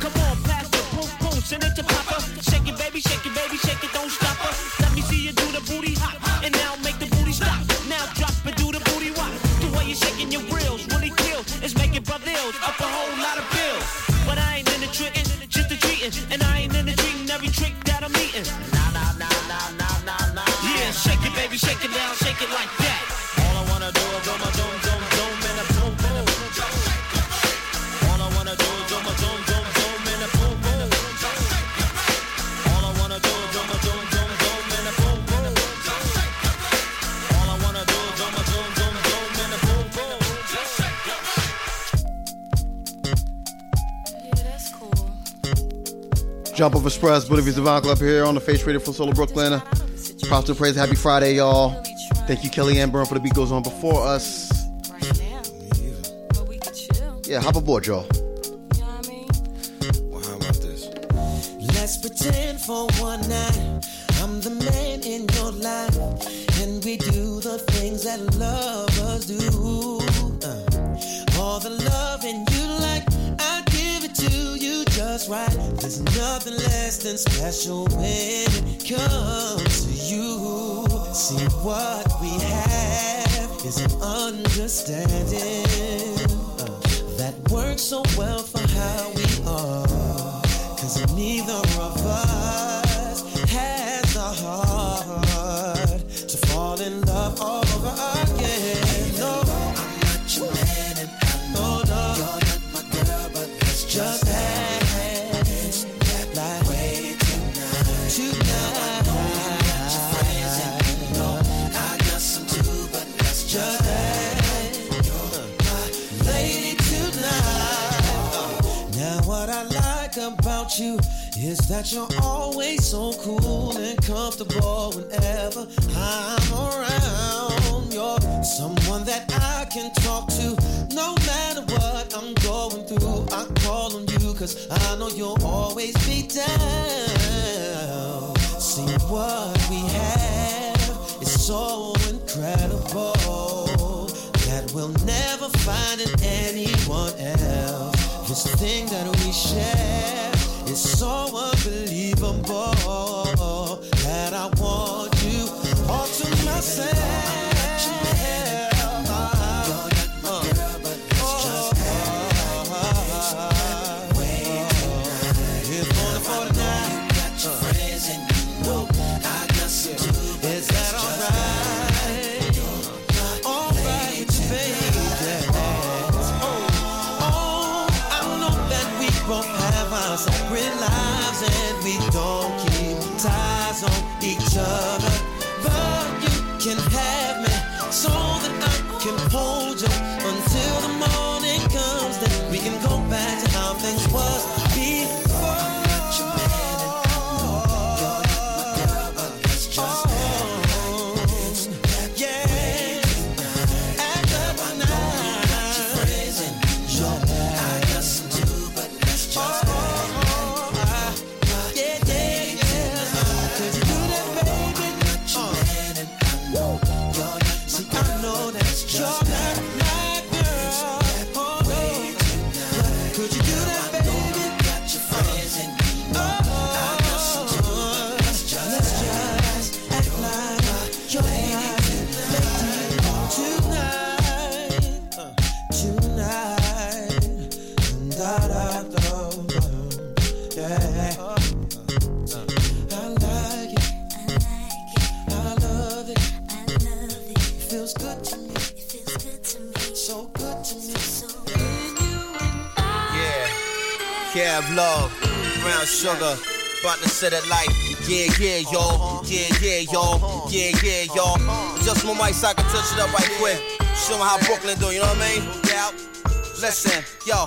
Come on, pass the boom boom, send it to Papa. Shake it, baby, shake it, baby. Jumpoff Express, Buena Vista Vinyl Club here on the Face Radio for Solo Brooklyn. Props and praise. Happy Friday, y'all. Thank you, Kellyanne Byrne, for the beat goes on before us. Yeah, hop aboard, y'all. Let's pretend for one night I'm the man in your life, and we do the things that lovers do. Uh, all the loving you like do you just right. There's nothing less than special when it comes to you. See, what we have is an understanding uh, that works so well for how we are. Cause neither of us has the heart to fall in love. about you is that you're always so cool and comfortable whenever I'm around. You're someone that I can talk to no matter what I'm going through. I call on you because I know you'll always be down. See what we have is so incredible that we'll never find in anyone else. This thing that we share it's so unbelievable that I want you all to myself. Was Love, Brown Sugar, about to set it like, yeah, yeah, yo, yeah, yeah, yo, yeah, yeah, yo. Just my mic so I can touch it up right quick. Show 'em how Brooklyn do, you know what I mean? Yeah. Listen, yo,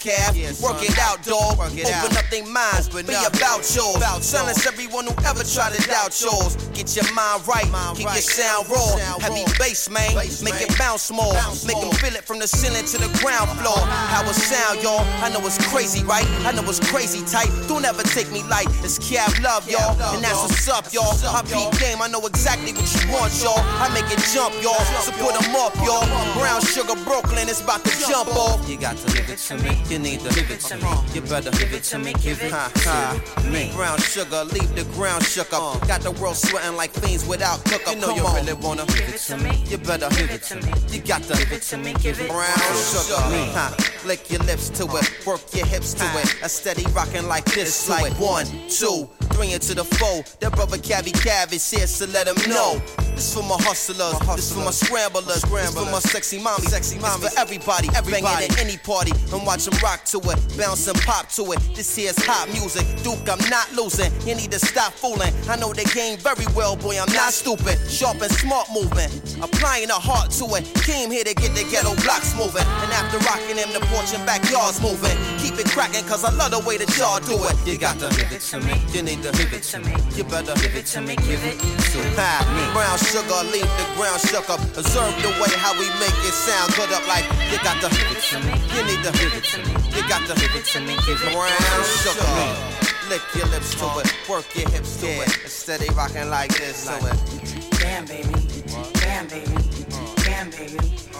Cav. Work it out, dog. Open up their minds. But be about yours. Silence everyone who ever tried to doubt yours. Get your mind right. Keep your sound raw. Heavy bass, man. Make it bounce more. Make them feel it from the ceiling to the ground floor. How it sound, y'all. I know it's crazy, right? I know it's crazy tight. Don't ever take me light. It's Cav Love, y'all. And that's what's up, y'all. I beat game. I know exactly what you want, y'all. I make it jump, y'all. So put 'em up, y'all. Brown Sugar Brooklyn is about to jump off. You got to give it to me. You need to give it to me. You better give it to me. Give it to me. Brown Sugar, leave the ground shook up. Uh. Got the world sweating like fiends without cook up. You know you really wanna give it to me. You better give it to me. You got to give it to me. Give it brown sugar. Lick your lips to it. Work your hips to it. A steady rocking like this. Like one, two, three into the four. That brother Cavi Cav is here, so let him know. This for my hustlers. This for my scramblers. This for my sexy mommy. Sexy mommy. for everybody. Everybody. Banging at any party and watch them rock to it. Bounce and pop to it. This here's hot music. Duke, I'm not losing. You need to stop fooling. I know the game very well, boy. I'm not stupid. Sharp and smart moving. Applying a heart to it. Came here to get the ghetto blocks moving. And after rocking them, the porch and backyards moving. Keep it cracking, cause I love the way that y'all do it. You got to give it to me. To give it to me. You better give it to me. Give it to me. Brown sugar, leave the ground shook up. Observe the way how we make it sound good up like you got to give it to me. You need to give it to me. You got to give it to me. Give it brown sugar. Lick your lips to it, work your hips to it. Steady rocking like this to it. Damn, baby. Damn, baby. Damn, baby.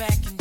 Back and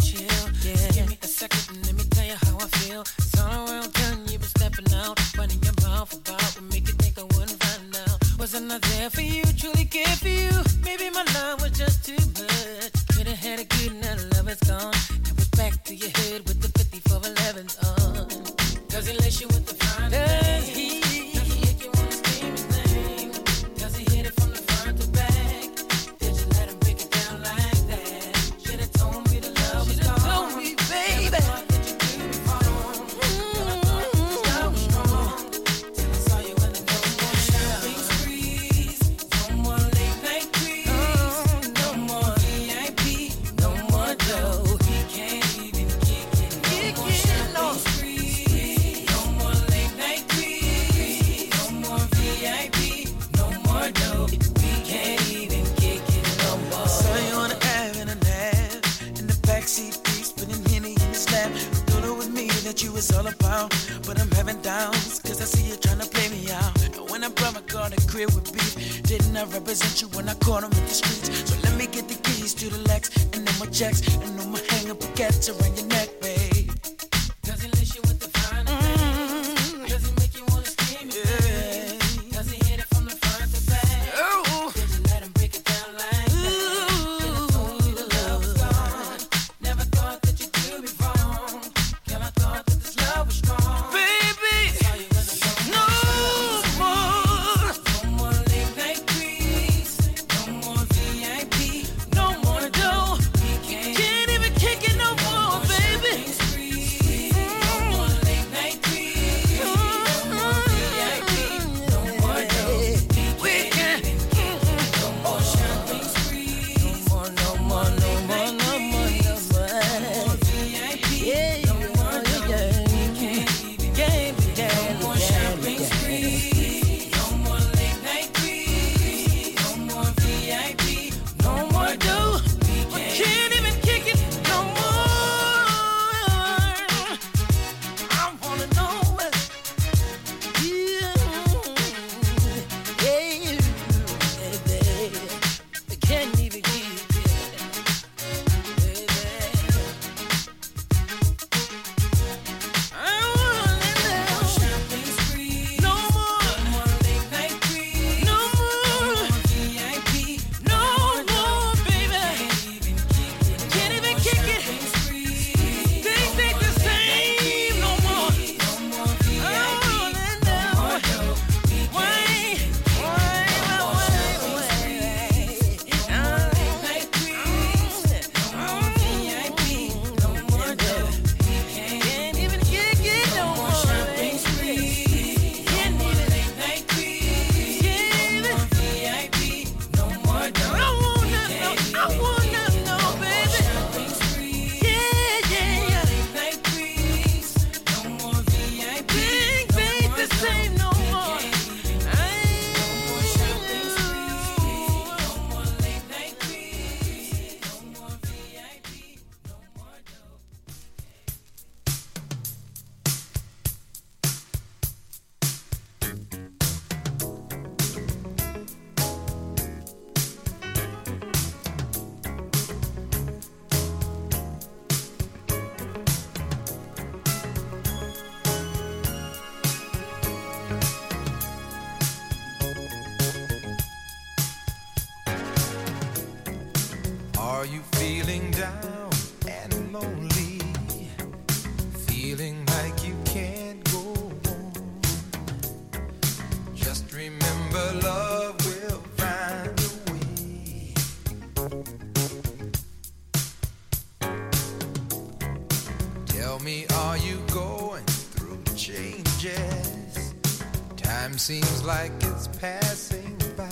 like it's passing by.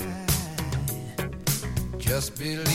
Just believe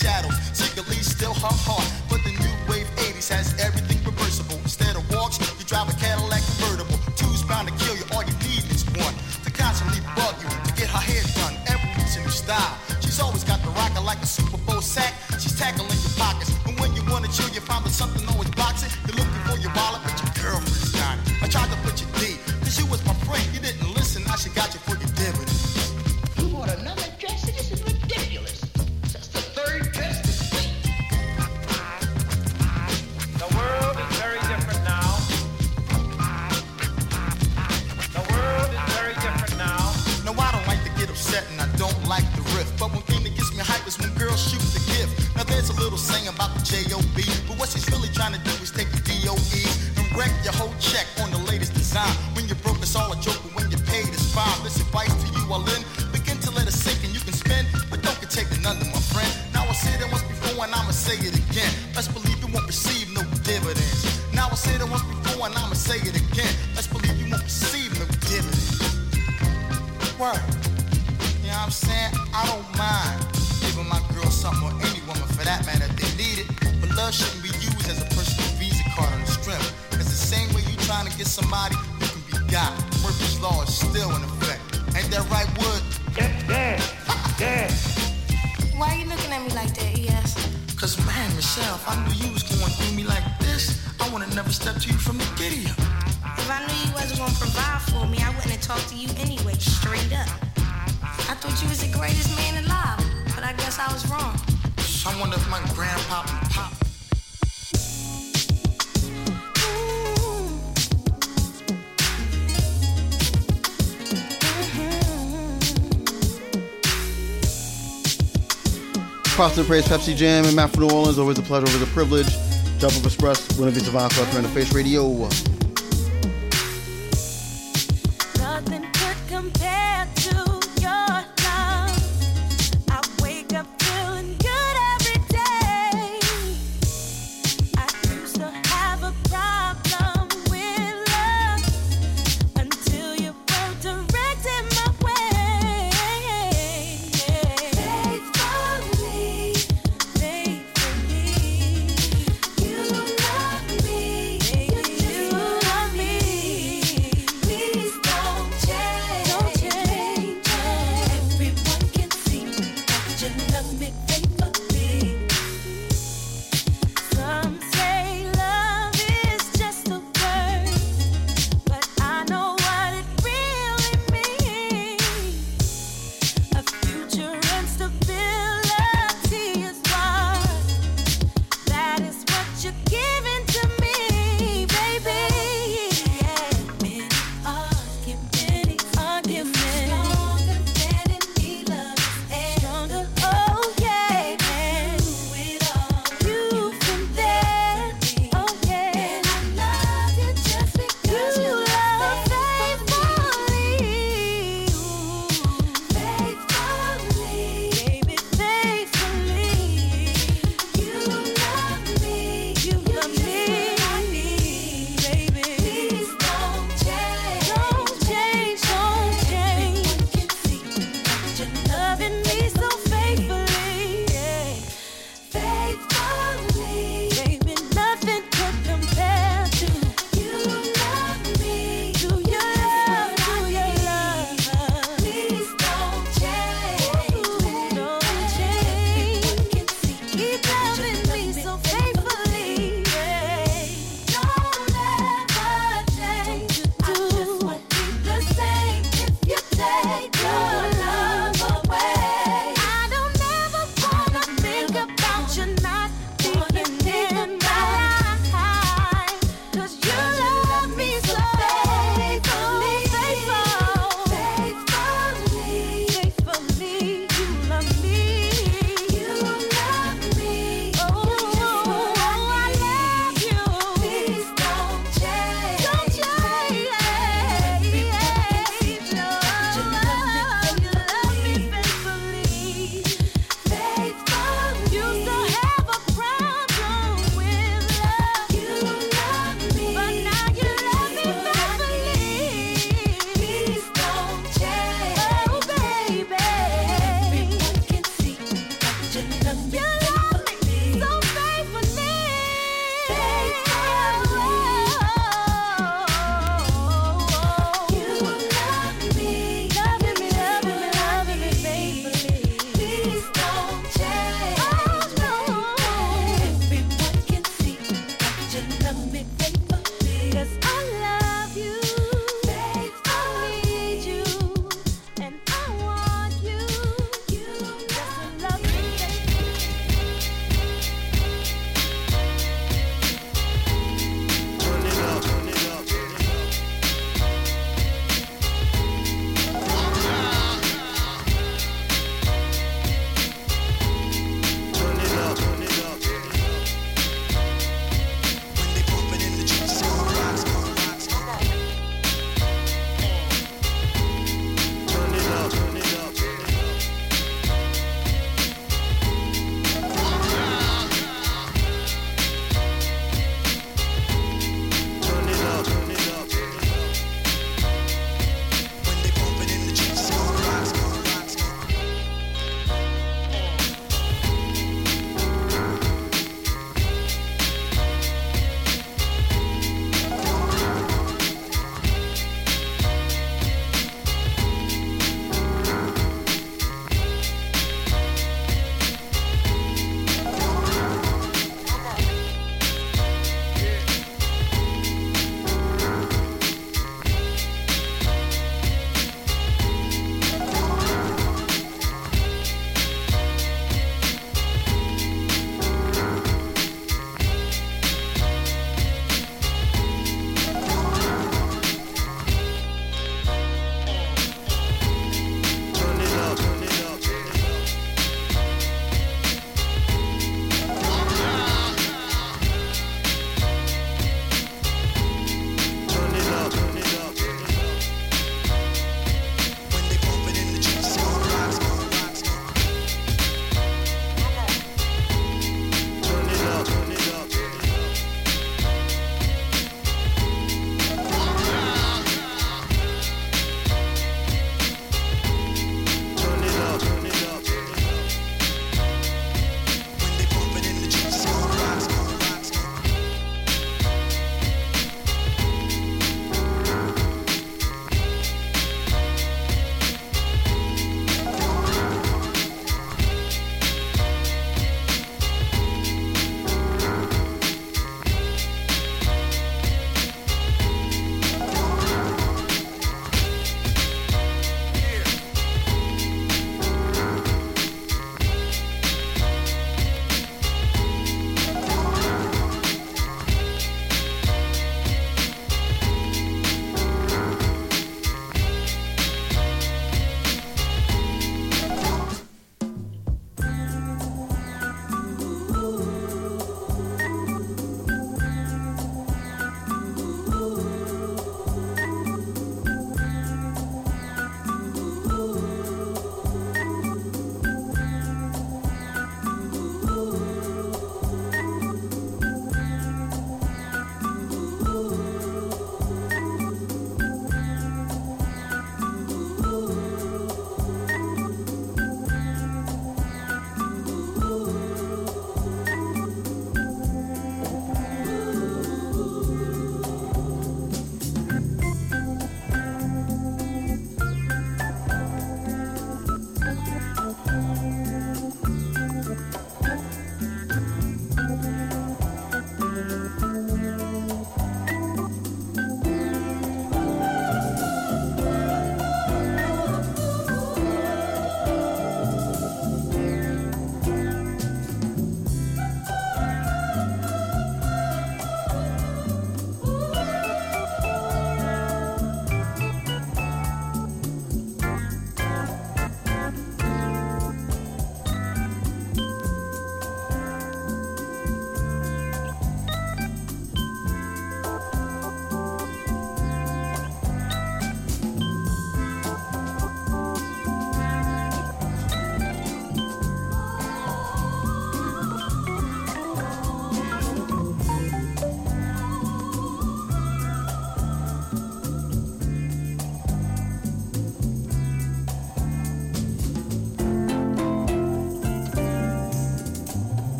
shadows. Jiggly still her heart. Cross the praise Pepsi Jam and Matt from New Orleans. Always a pleasure, always a privilege. Jumpoff Express, Winner Vita Vasa, Turn to Face Radio.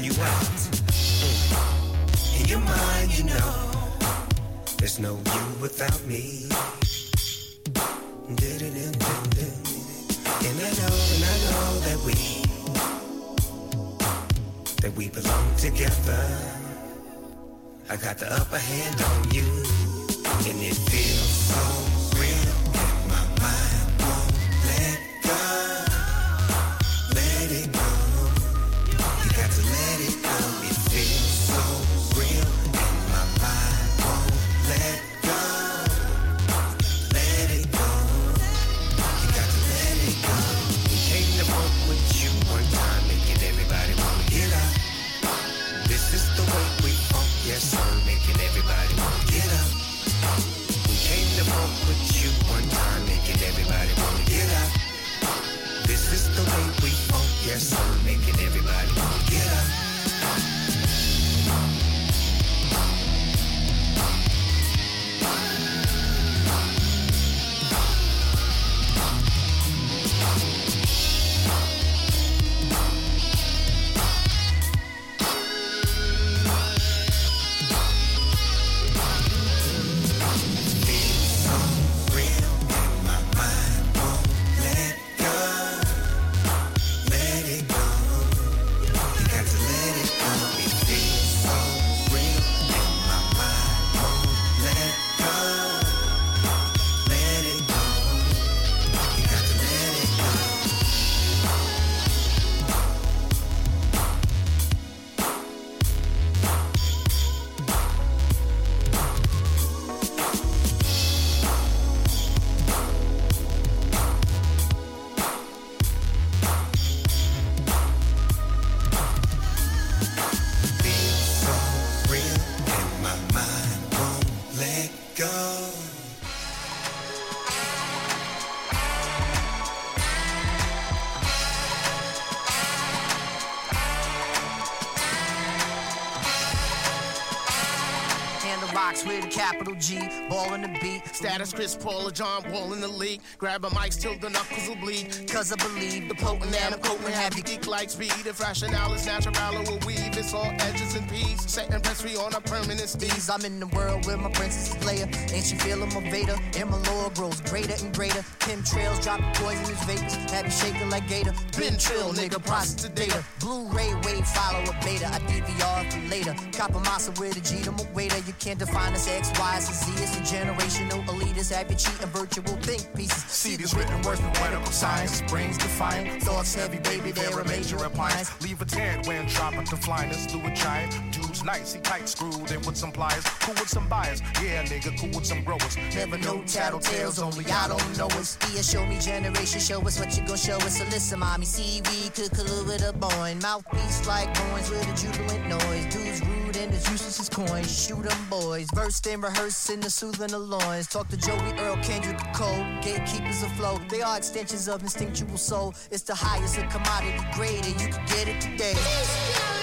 You out. Status Chris Paul or John Wall in the league. Grab a mic till the knuckles will bleed. Cause I believe the potent and I'm potent have you geek like speed. If rationale is natural, will weave. It's all edges and peas. Setting press free on a permanent steez. I'm in the world where my princess is Leia. And she feeling my Vader. And my lore grows greater and greater. chem trails drop poisonous vapors. Have you shaking like Gator. Been trill, nigga, the data. Blu-ray wave follow a beta. I DVR for later. Copper massa with a G to my waiter. You can't define us X, Y, Z. It's a generational elitist. Have you cheating virtual think pieces. See these written words medical science. Brains defiant. Thoughts heavy, baby. They're a major appliance. Leave a tad when dropping to flyness, through a giant. Dude's nice, he tight screwed in with some pliers. Cool with some buyers. Yeah, nigga, cool with some growers. Never know tattletales, only I don't know us. Yeah, show me generation, show us what you gon' show us. So listen, mommy, see we could collude with a boing. Mouthpiece like coins with a jubilant noise. Dudes rude and as useless as coins. Shoot 'em boys, versed in the soothing of loins. Talk to Joey Earl, Kendrick Cole, gatekeepers afloat. They are extensions of instinctual soul. It's the highest of commodity grade, and you can get it today.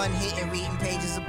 One hit and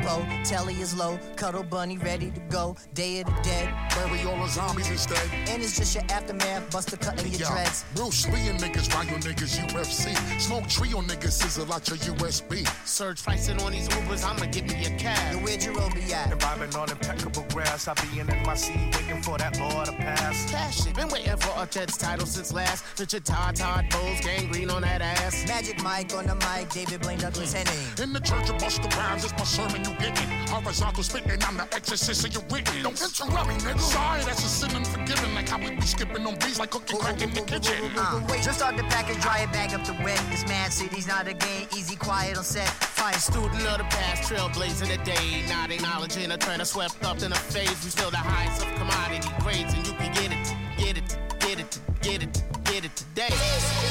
reading pages of Poe. Telly is low, cuddle bunny ready to go. Day of the dead. Bury all the zombies instead. And it's just your aftermath, buster cutting your Yo, dreads. Bruce Lee and niggas, ride your niggas UFC. Smoke tree on niggas, sizzle out your USB. Surge pricing on these Ubers, I'ma give me a cab. Yo, where'd your be at? And vibing on impeccable grass, I be in my seat waiting for that law to pass. Cash it, been waiting for a Jets title since last. Richard Todd, Todd Bowles, gangrene on that ass. Magic Mike on the mic, David Blaine Douglas mm. Henning. In the church of Busta Rhymes, it's my sermon you getting. Horizontal spitting, I'm the exorcist of your witness. Don't interrupt me, nigga. Sorry, that's a sin unforgiven. Like how we be skipping on beats like cookie crack in the kitchen. Uh, just start the package, dry it, back up the wet. This man city's not a game, easy, quiet on set. Fire student of the past, trailblazing the day. Not acknowledging a trend swept up in a phase. We still the highest of commodity grades, and you can get it, get it, get it, get it, get it today.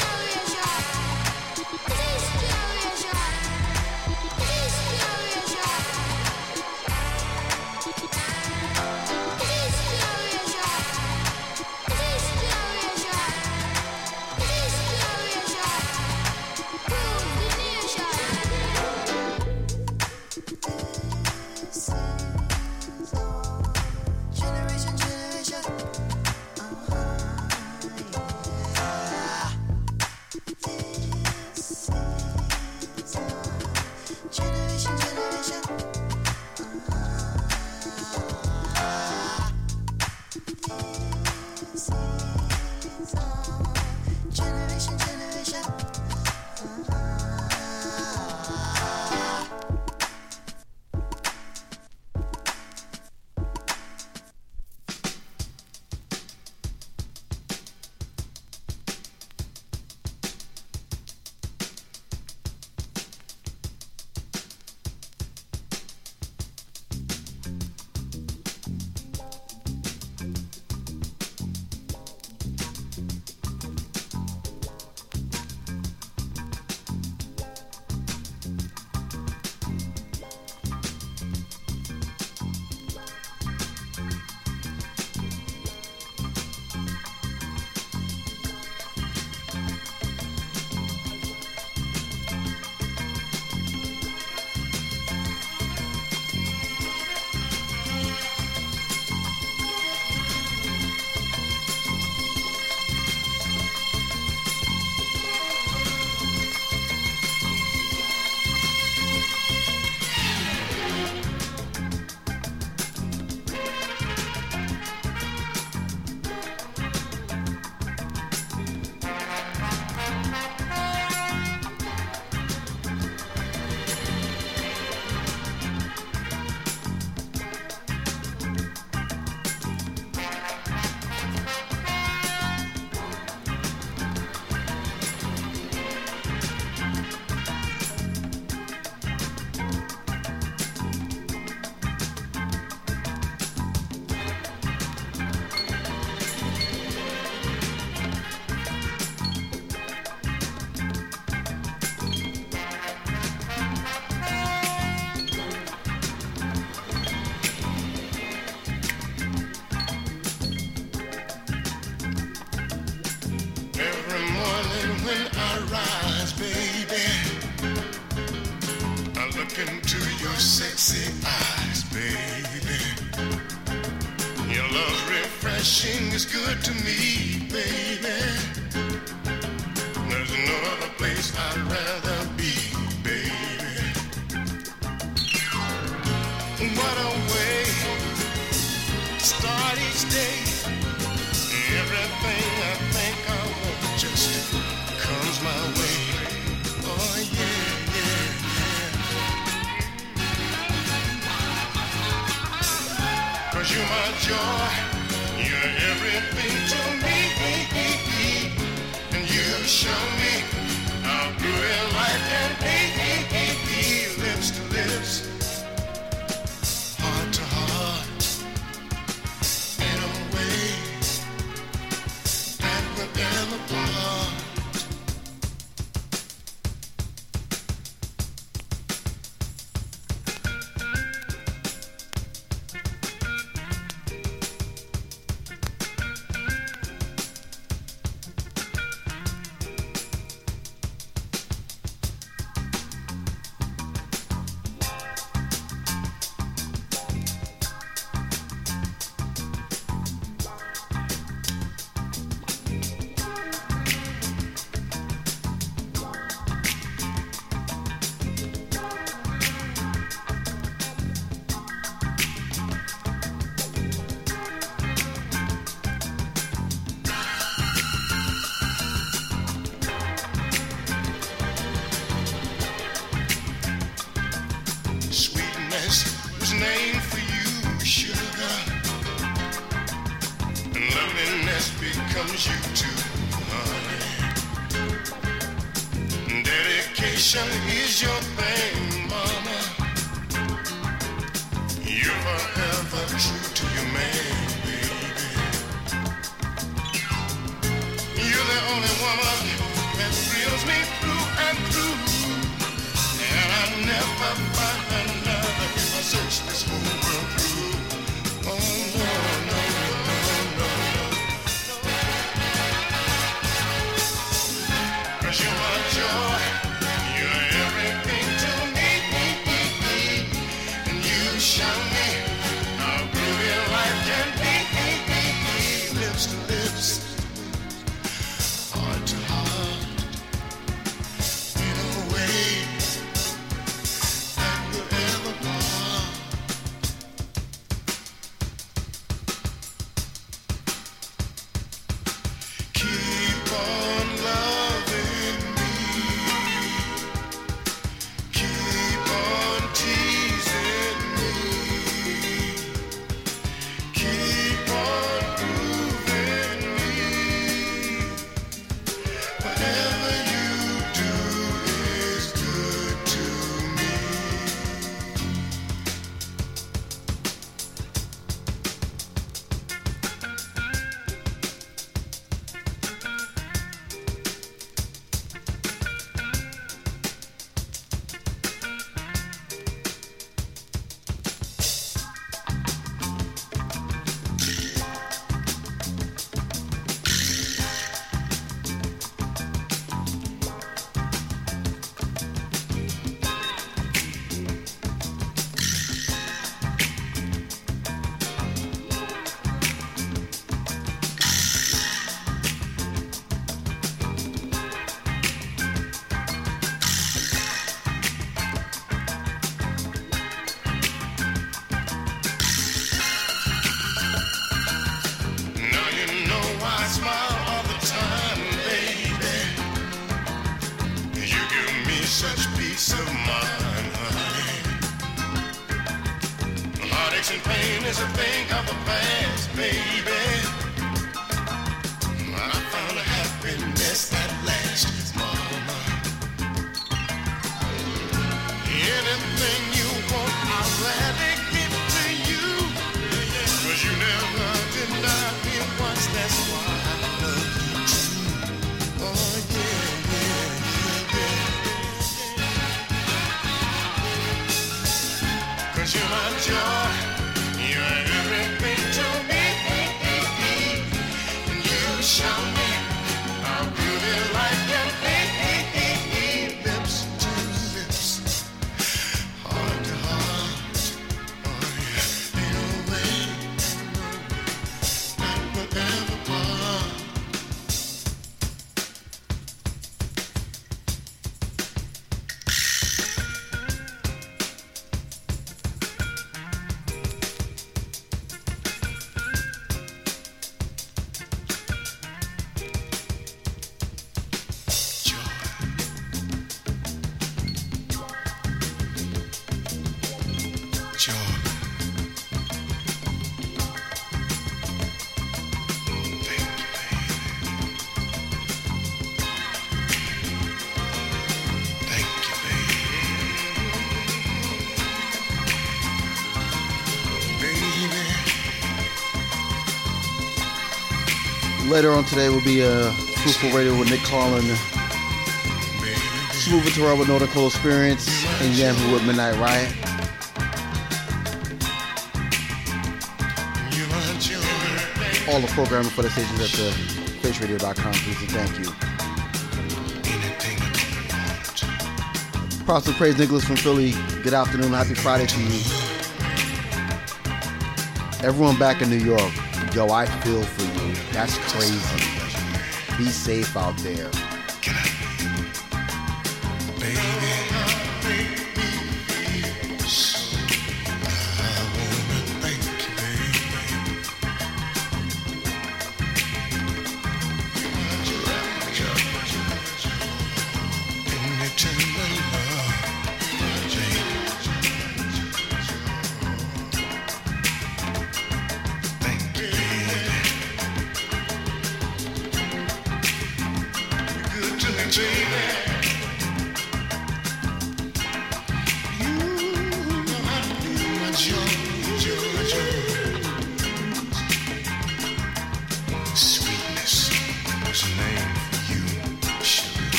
Name for you, sugar. And loveliness becomes you too, honey. Dedication is your thing, mama. You're forever true to your man, baby. You're the only woman that thrills me through and through. And I never search this Later on today will be a Fruitful Radio with Nick Carlin, Smooth Terrell with Cold Experience, and Yamhu with Midnight Riot. All the programming for the stations at the faceradio.com. Please and thank you. Props and praise Nicholas from Philly. Good afternoon. Happy Friday to you. Everyone back in New York, yo, I feel for you. That's crazy. Be safe out there.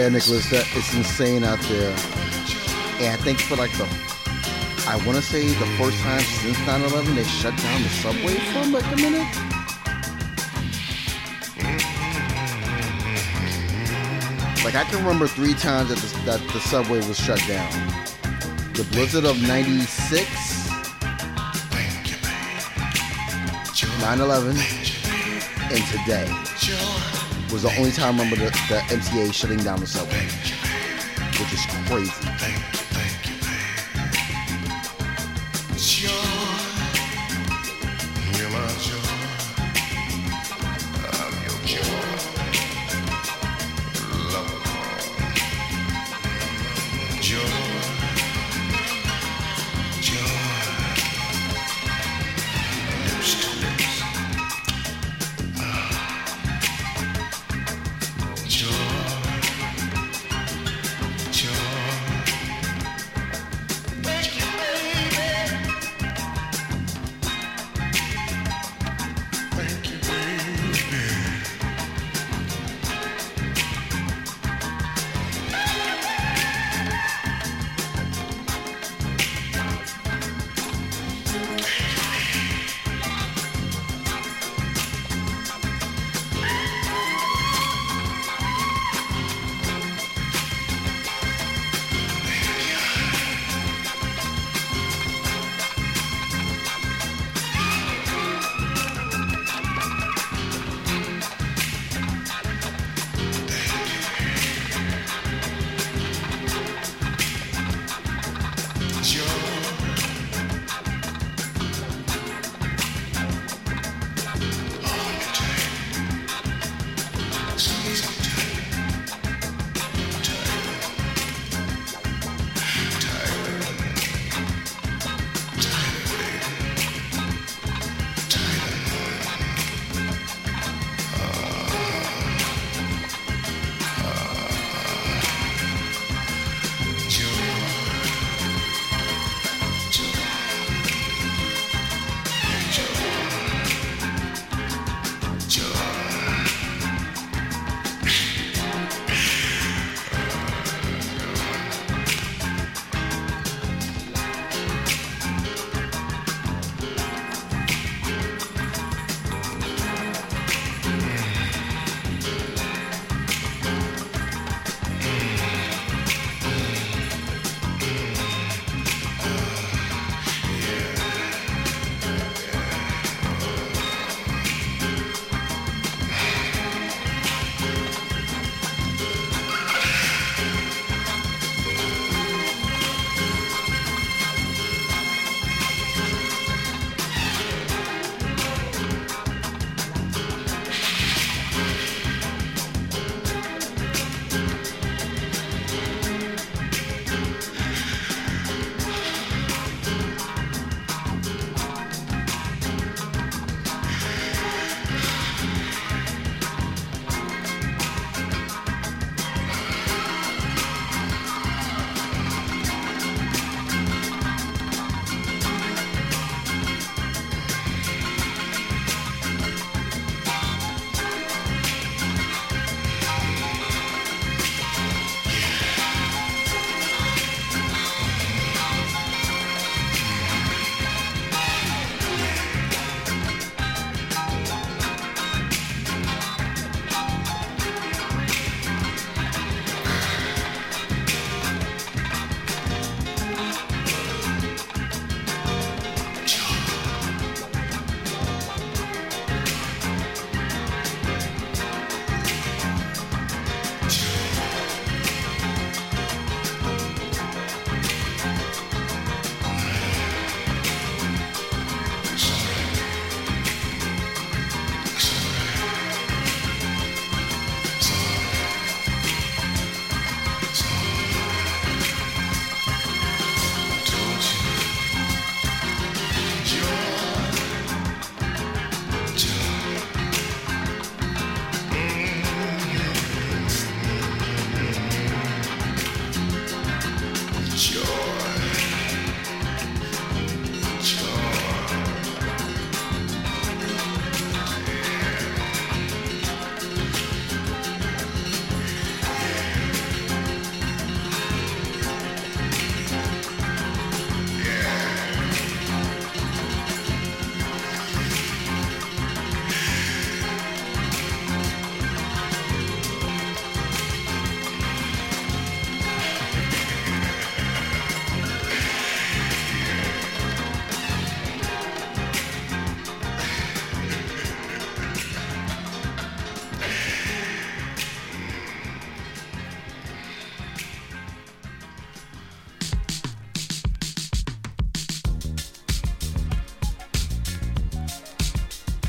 Yeah, Nicholas, that it's insane out there. And I think for like the, I want to say the first time since 9/11 they shut down the subway for like a minute. Like I can remember three times that the, that the subway was shut down. The blizzard of '96, 9/11, and today was the only time I remember the, the MTA shutting down the subway, which is crazy.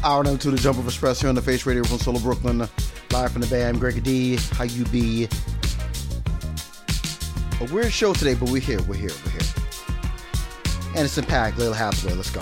Hour number two, the Jumpoff Express here on the Face Radio from Solo Brooklyn, live from the Bay. I'm Greg D. How you be? A weird show today, but we're here. We're here. We're here. Anderson .Paak, Lalah Hathaway. Let's go.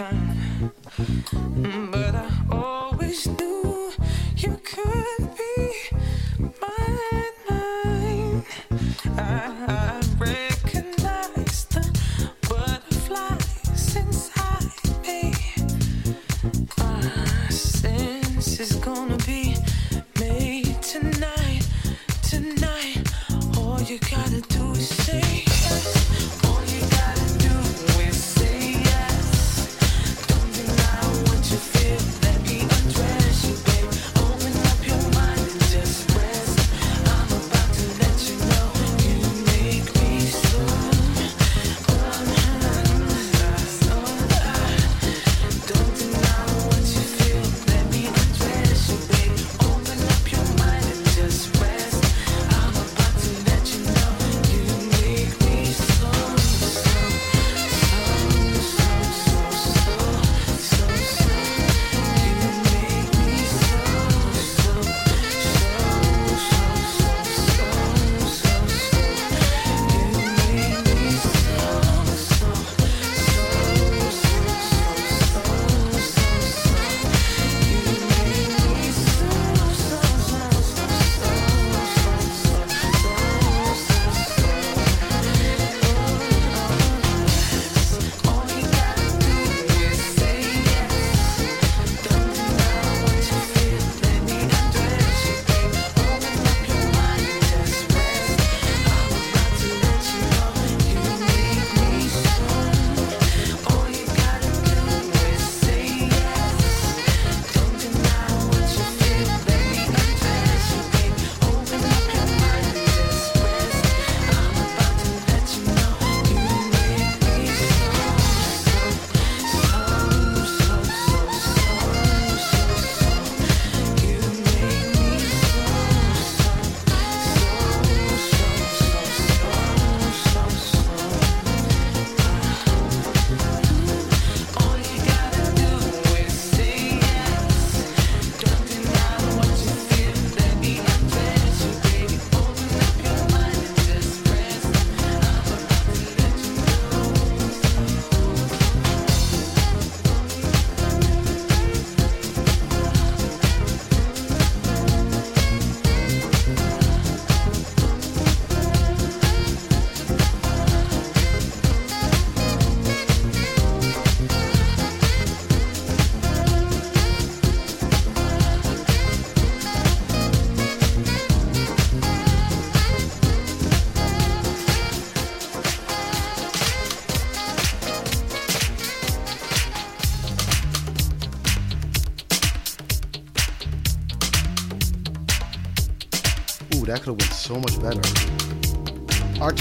Time.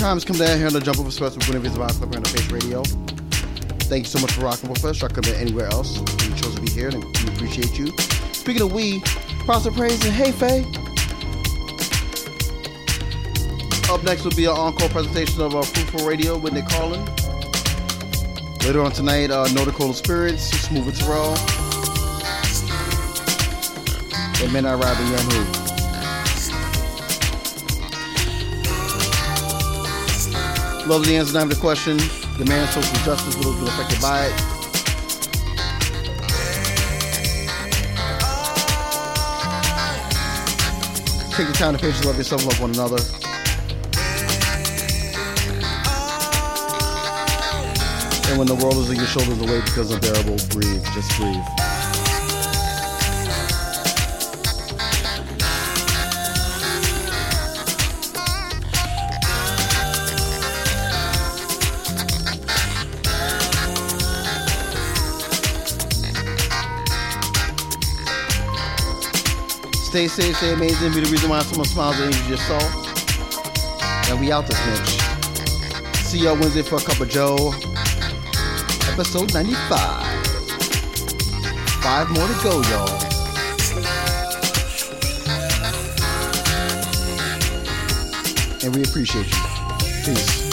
Time's come down here on the Jumpoff Express with Winnie Viz Club on the Face Radio. Thank you so much for rocking with us. Y'all could have anywhere else. You chose to be here, and we appreciate you. Speaking of we, and praise and hey, Faye. Up next will be an encore presentation of uh, Fruitful Radio with Nick Carlin. Later on tonight, uh, No Dakota Spirits, Smooth and Terrell. And Midnight Ride the Young Who. Love the answer to the question. Demand social justice will be affected by it. Take the time to patiently love yourself, love one another. And when the world is on your shoulders away because unbearable, breathe. Just breathe. Stay safe, stay amazing. Be the reason why someone smiles and you just saw. And we out this bitch. See y'all Wednesday for a cup of Joe. Episode 95. Five more to go, y'all. And we appreciate you. Peace.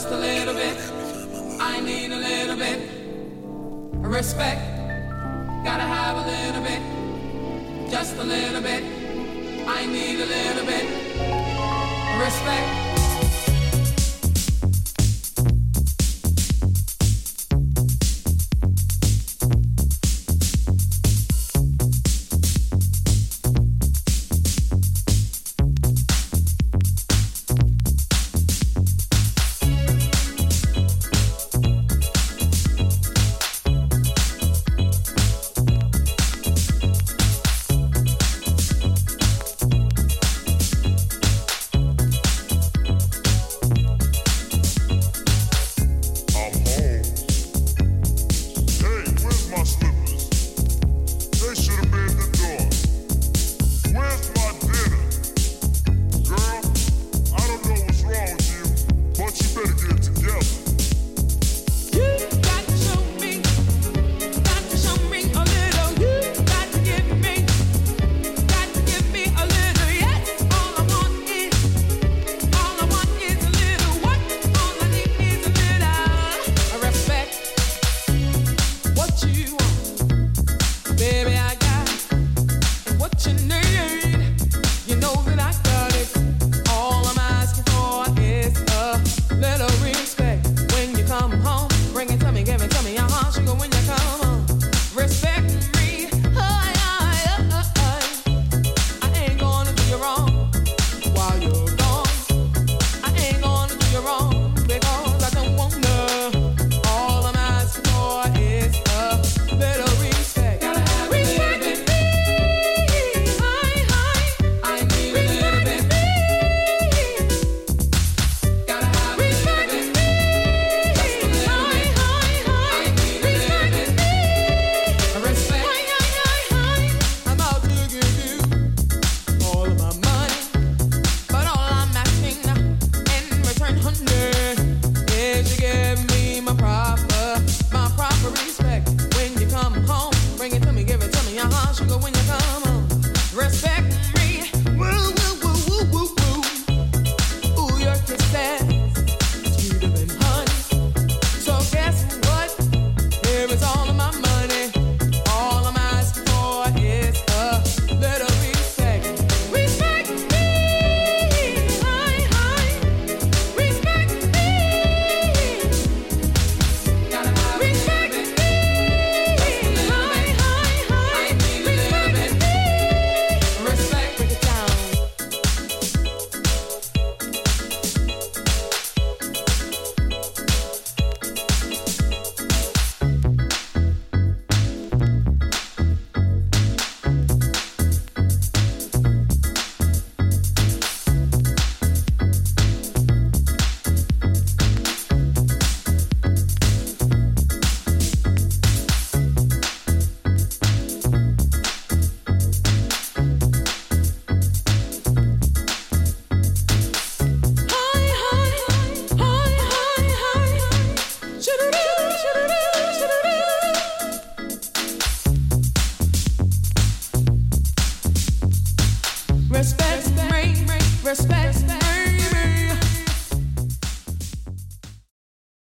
just a little bit. I need a little bit. Respect. Gotta have a little bit. Just a little bit. I need a little bit. Respect.